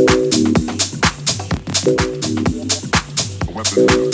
A weapon.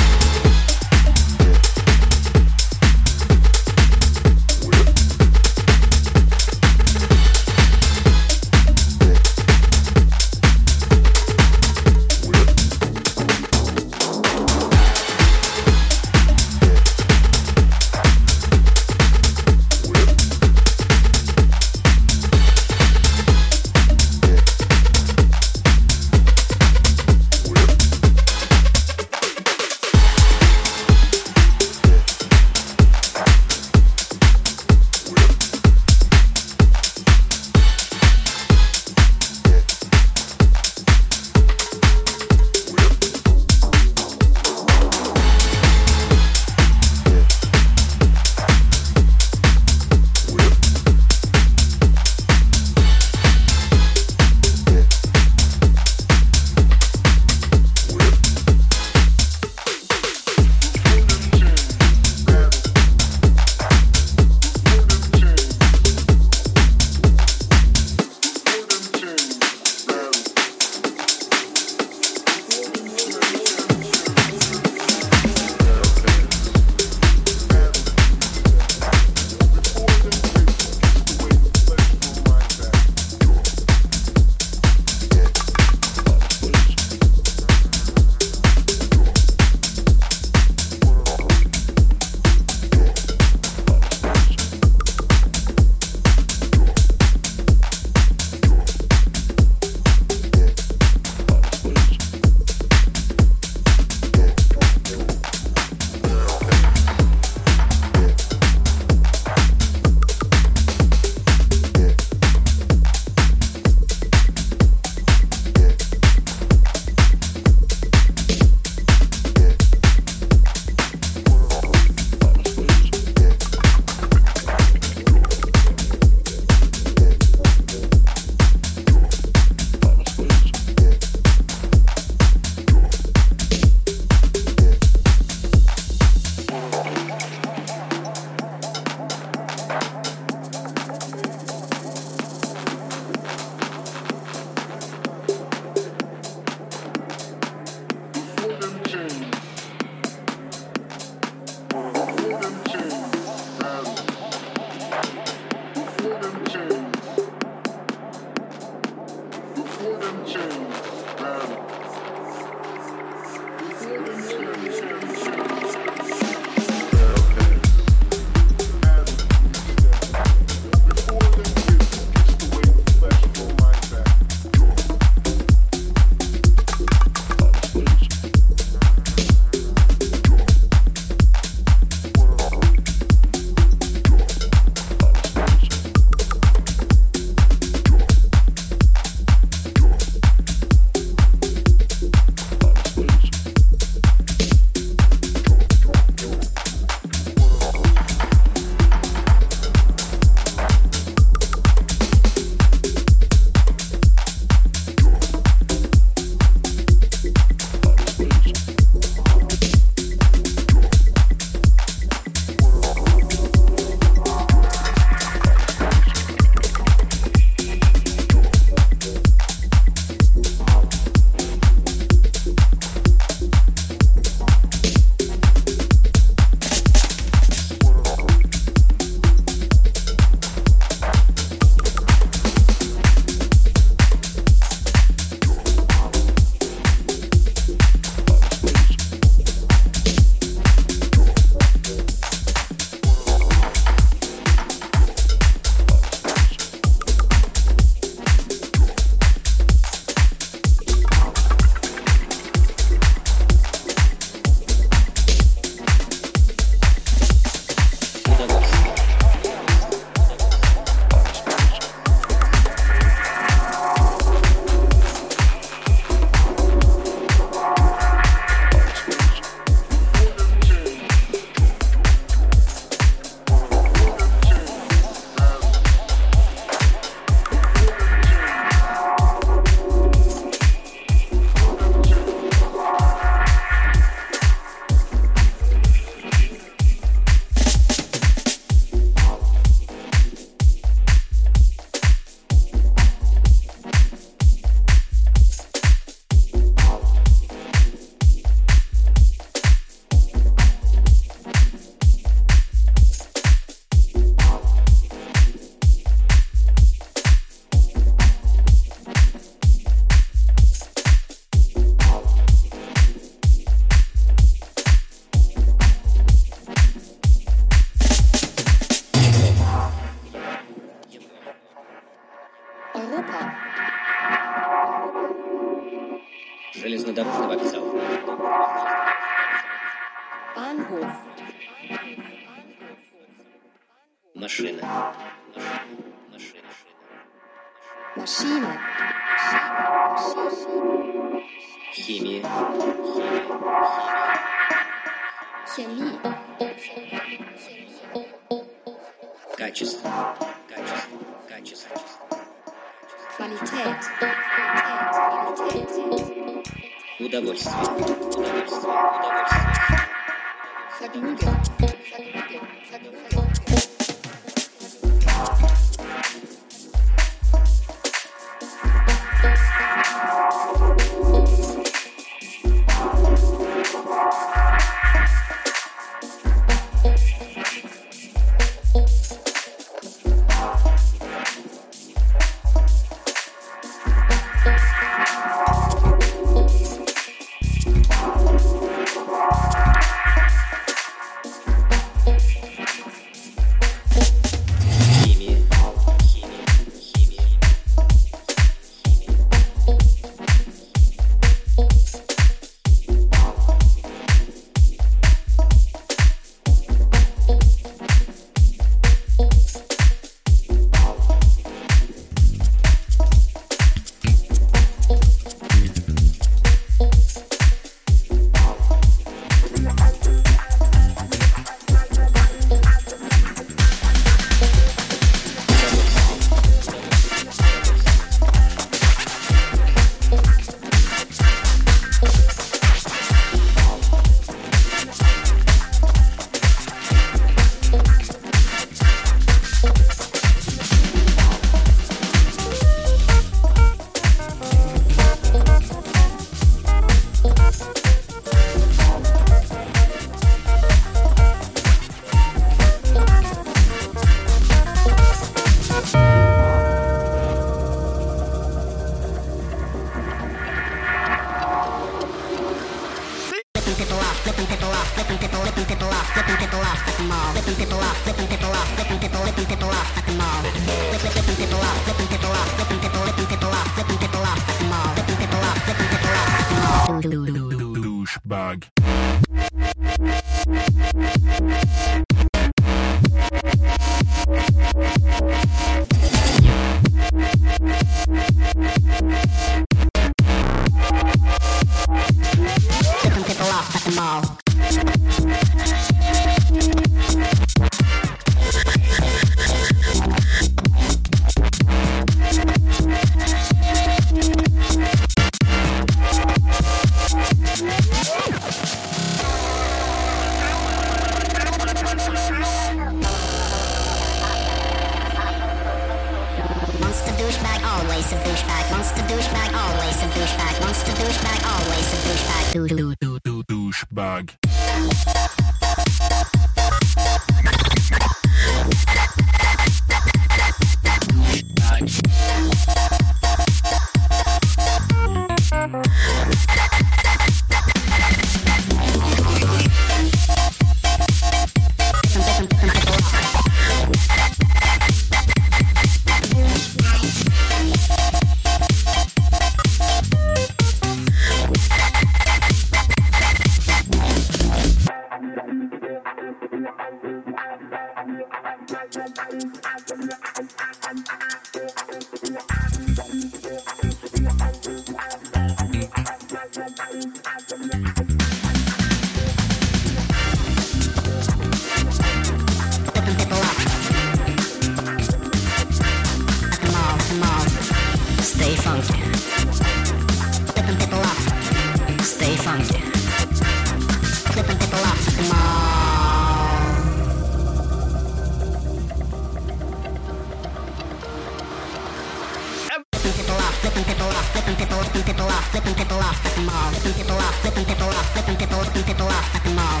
flipping people off, flipping people off, flipping people off at the mall. Flipping people off, flipping people off, flipping people, flipping people off at the mall.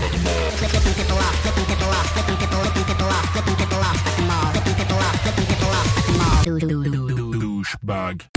Flipping people off, flipping people off, flipping people, flipping people off, flipping people off at the mall. Flipping people off, flipping people off at the mall. Douchebag.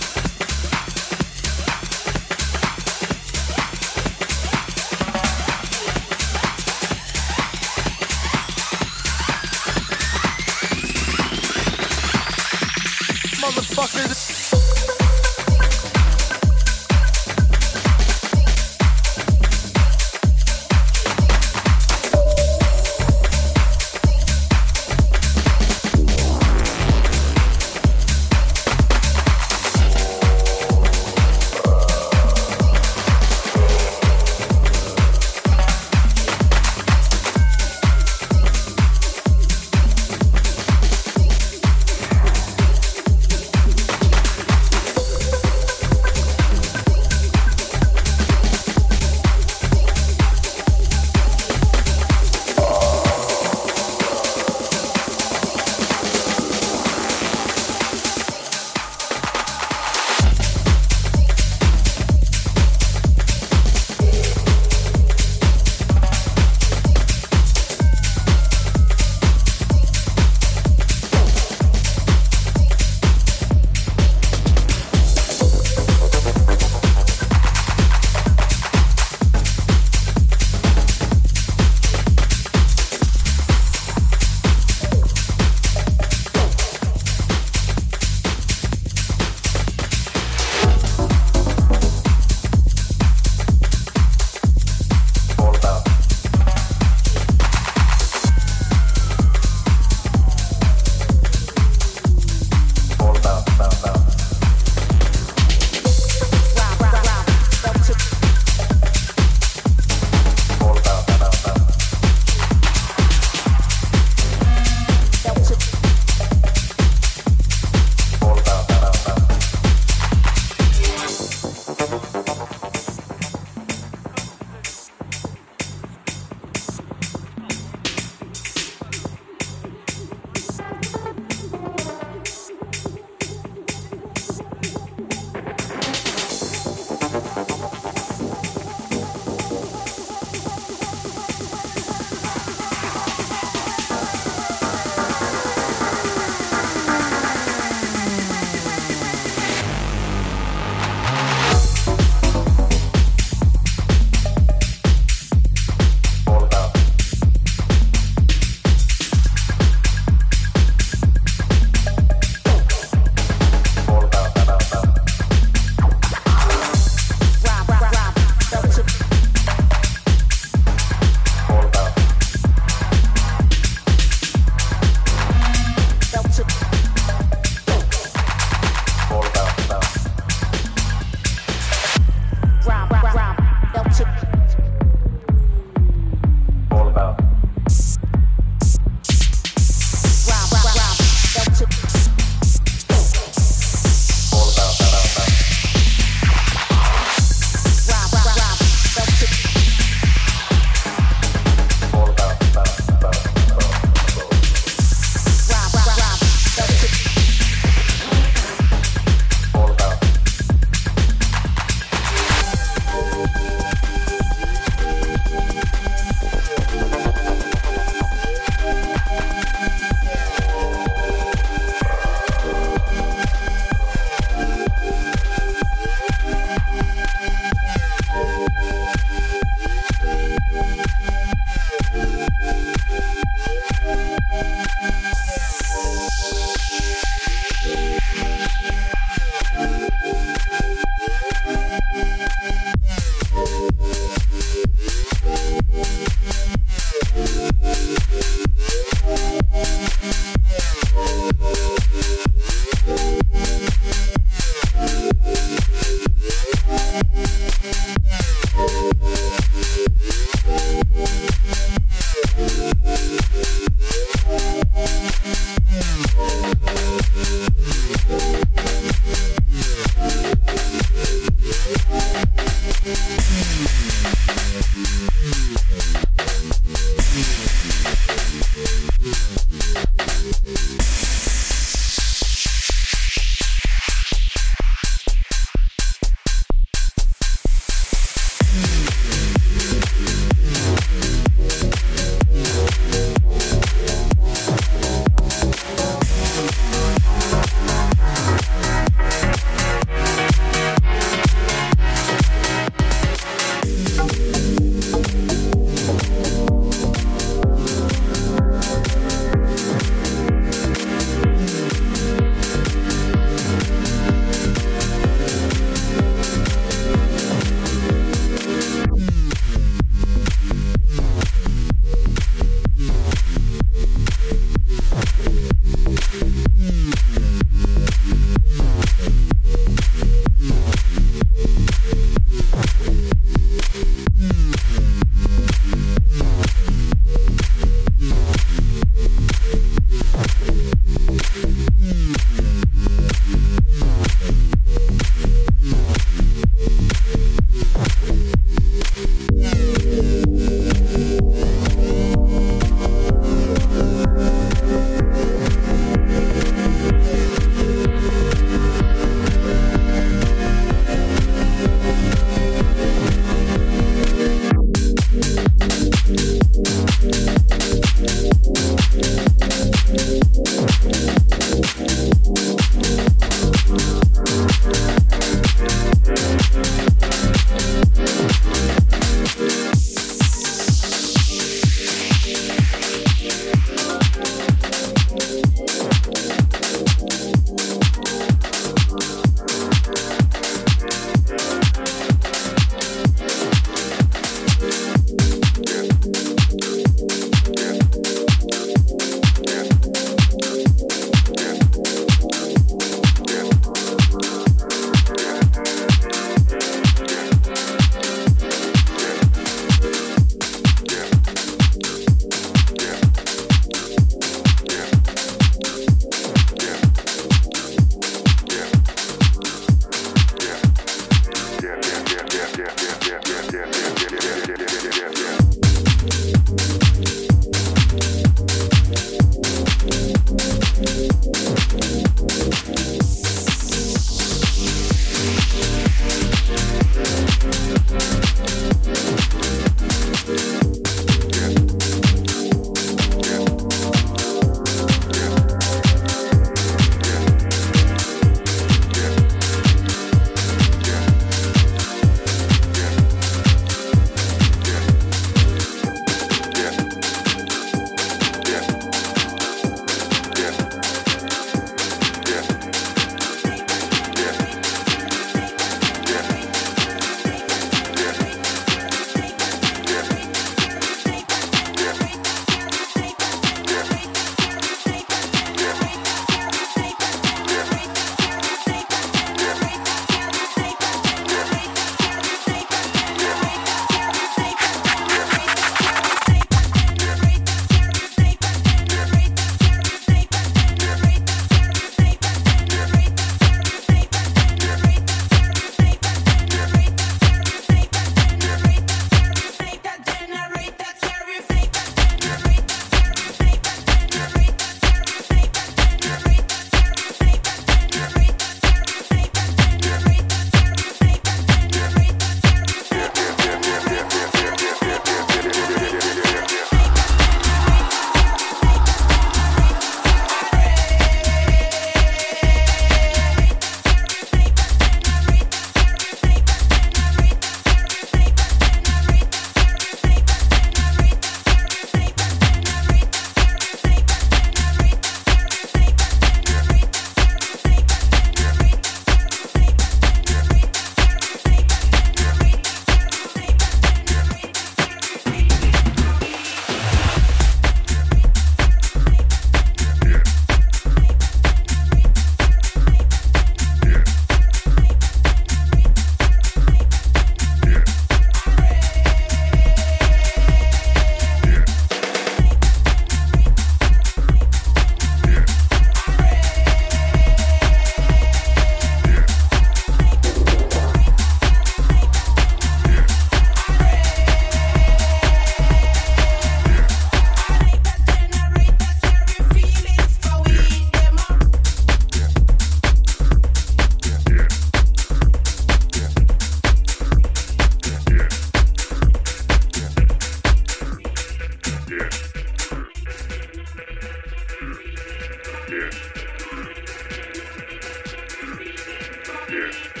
Yeah.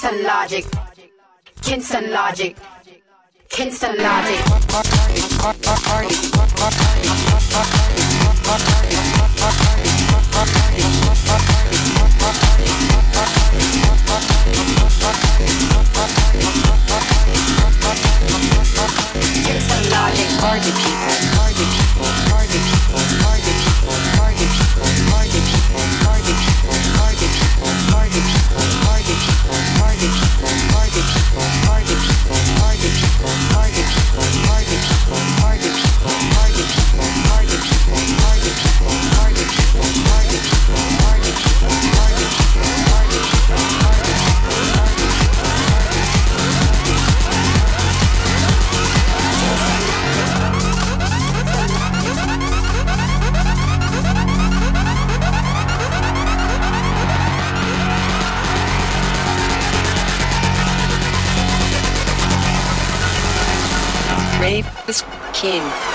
Kinston logic. Kinston logic. Kinston logic. Kinston logic. Party people. Party people. King.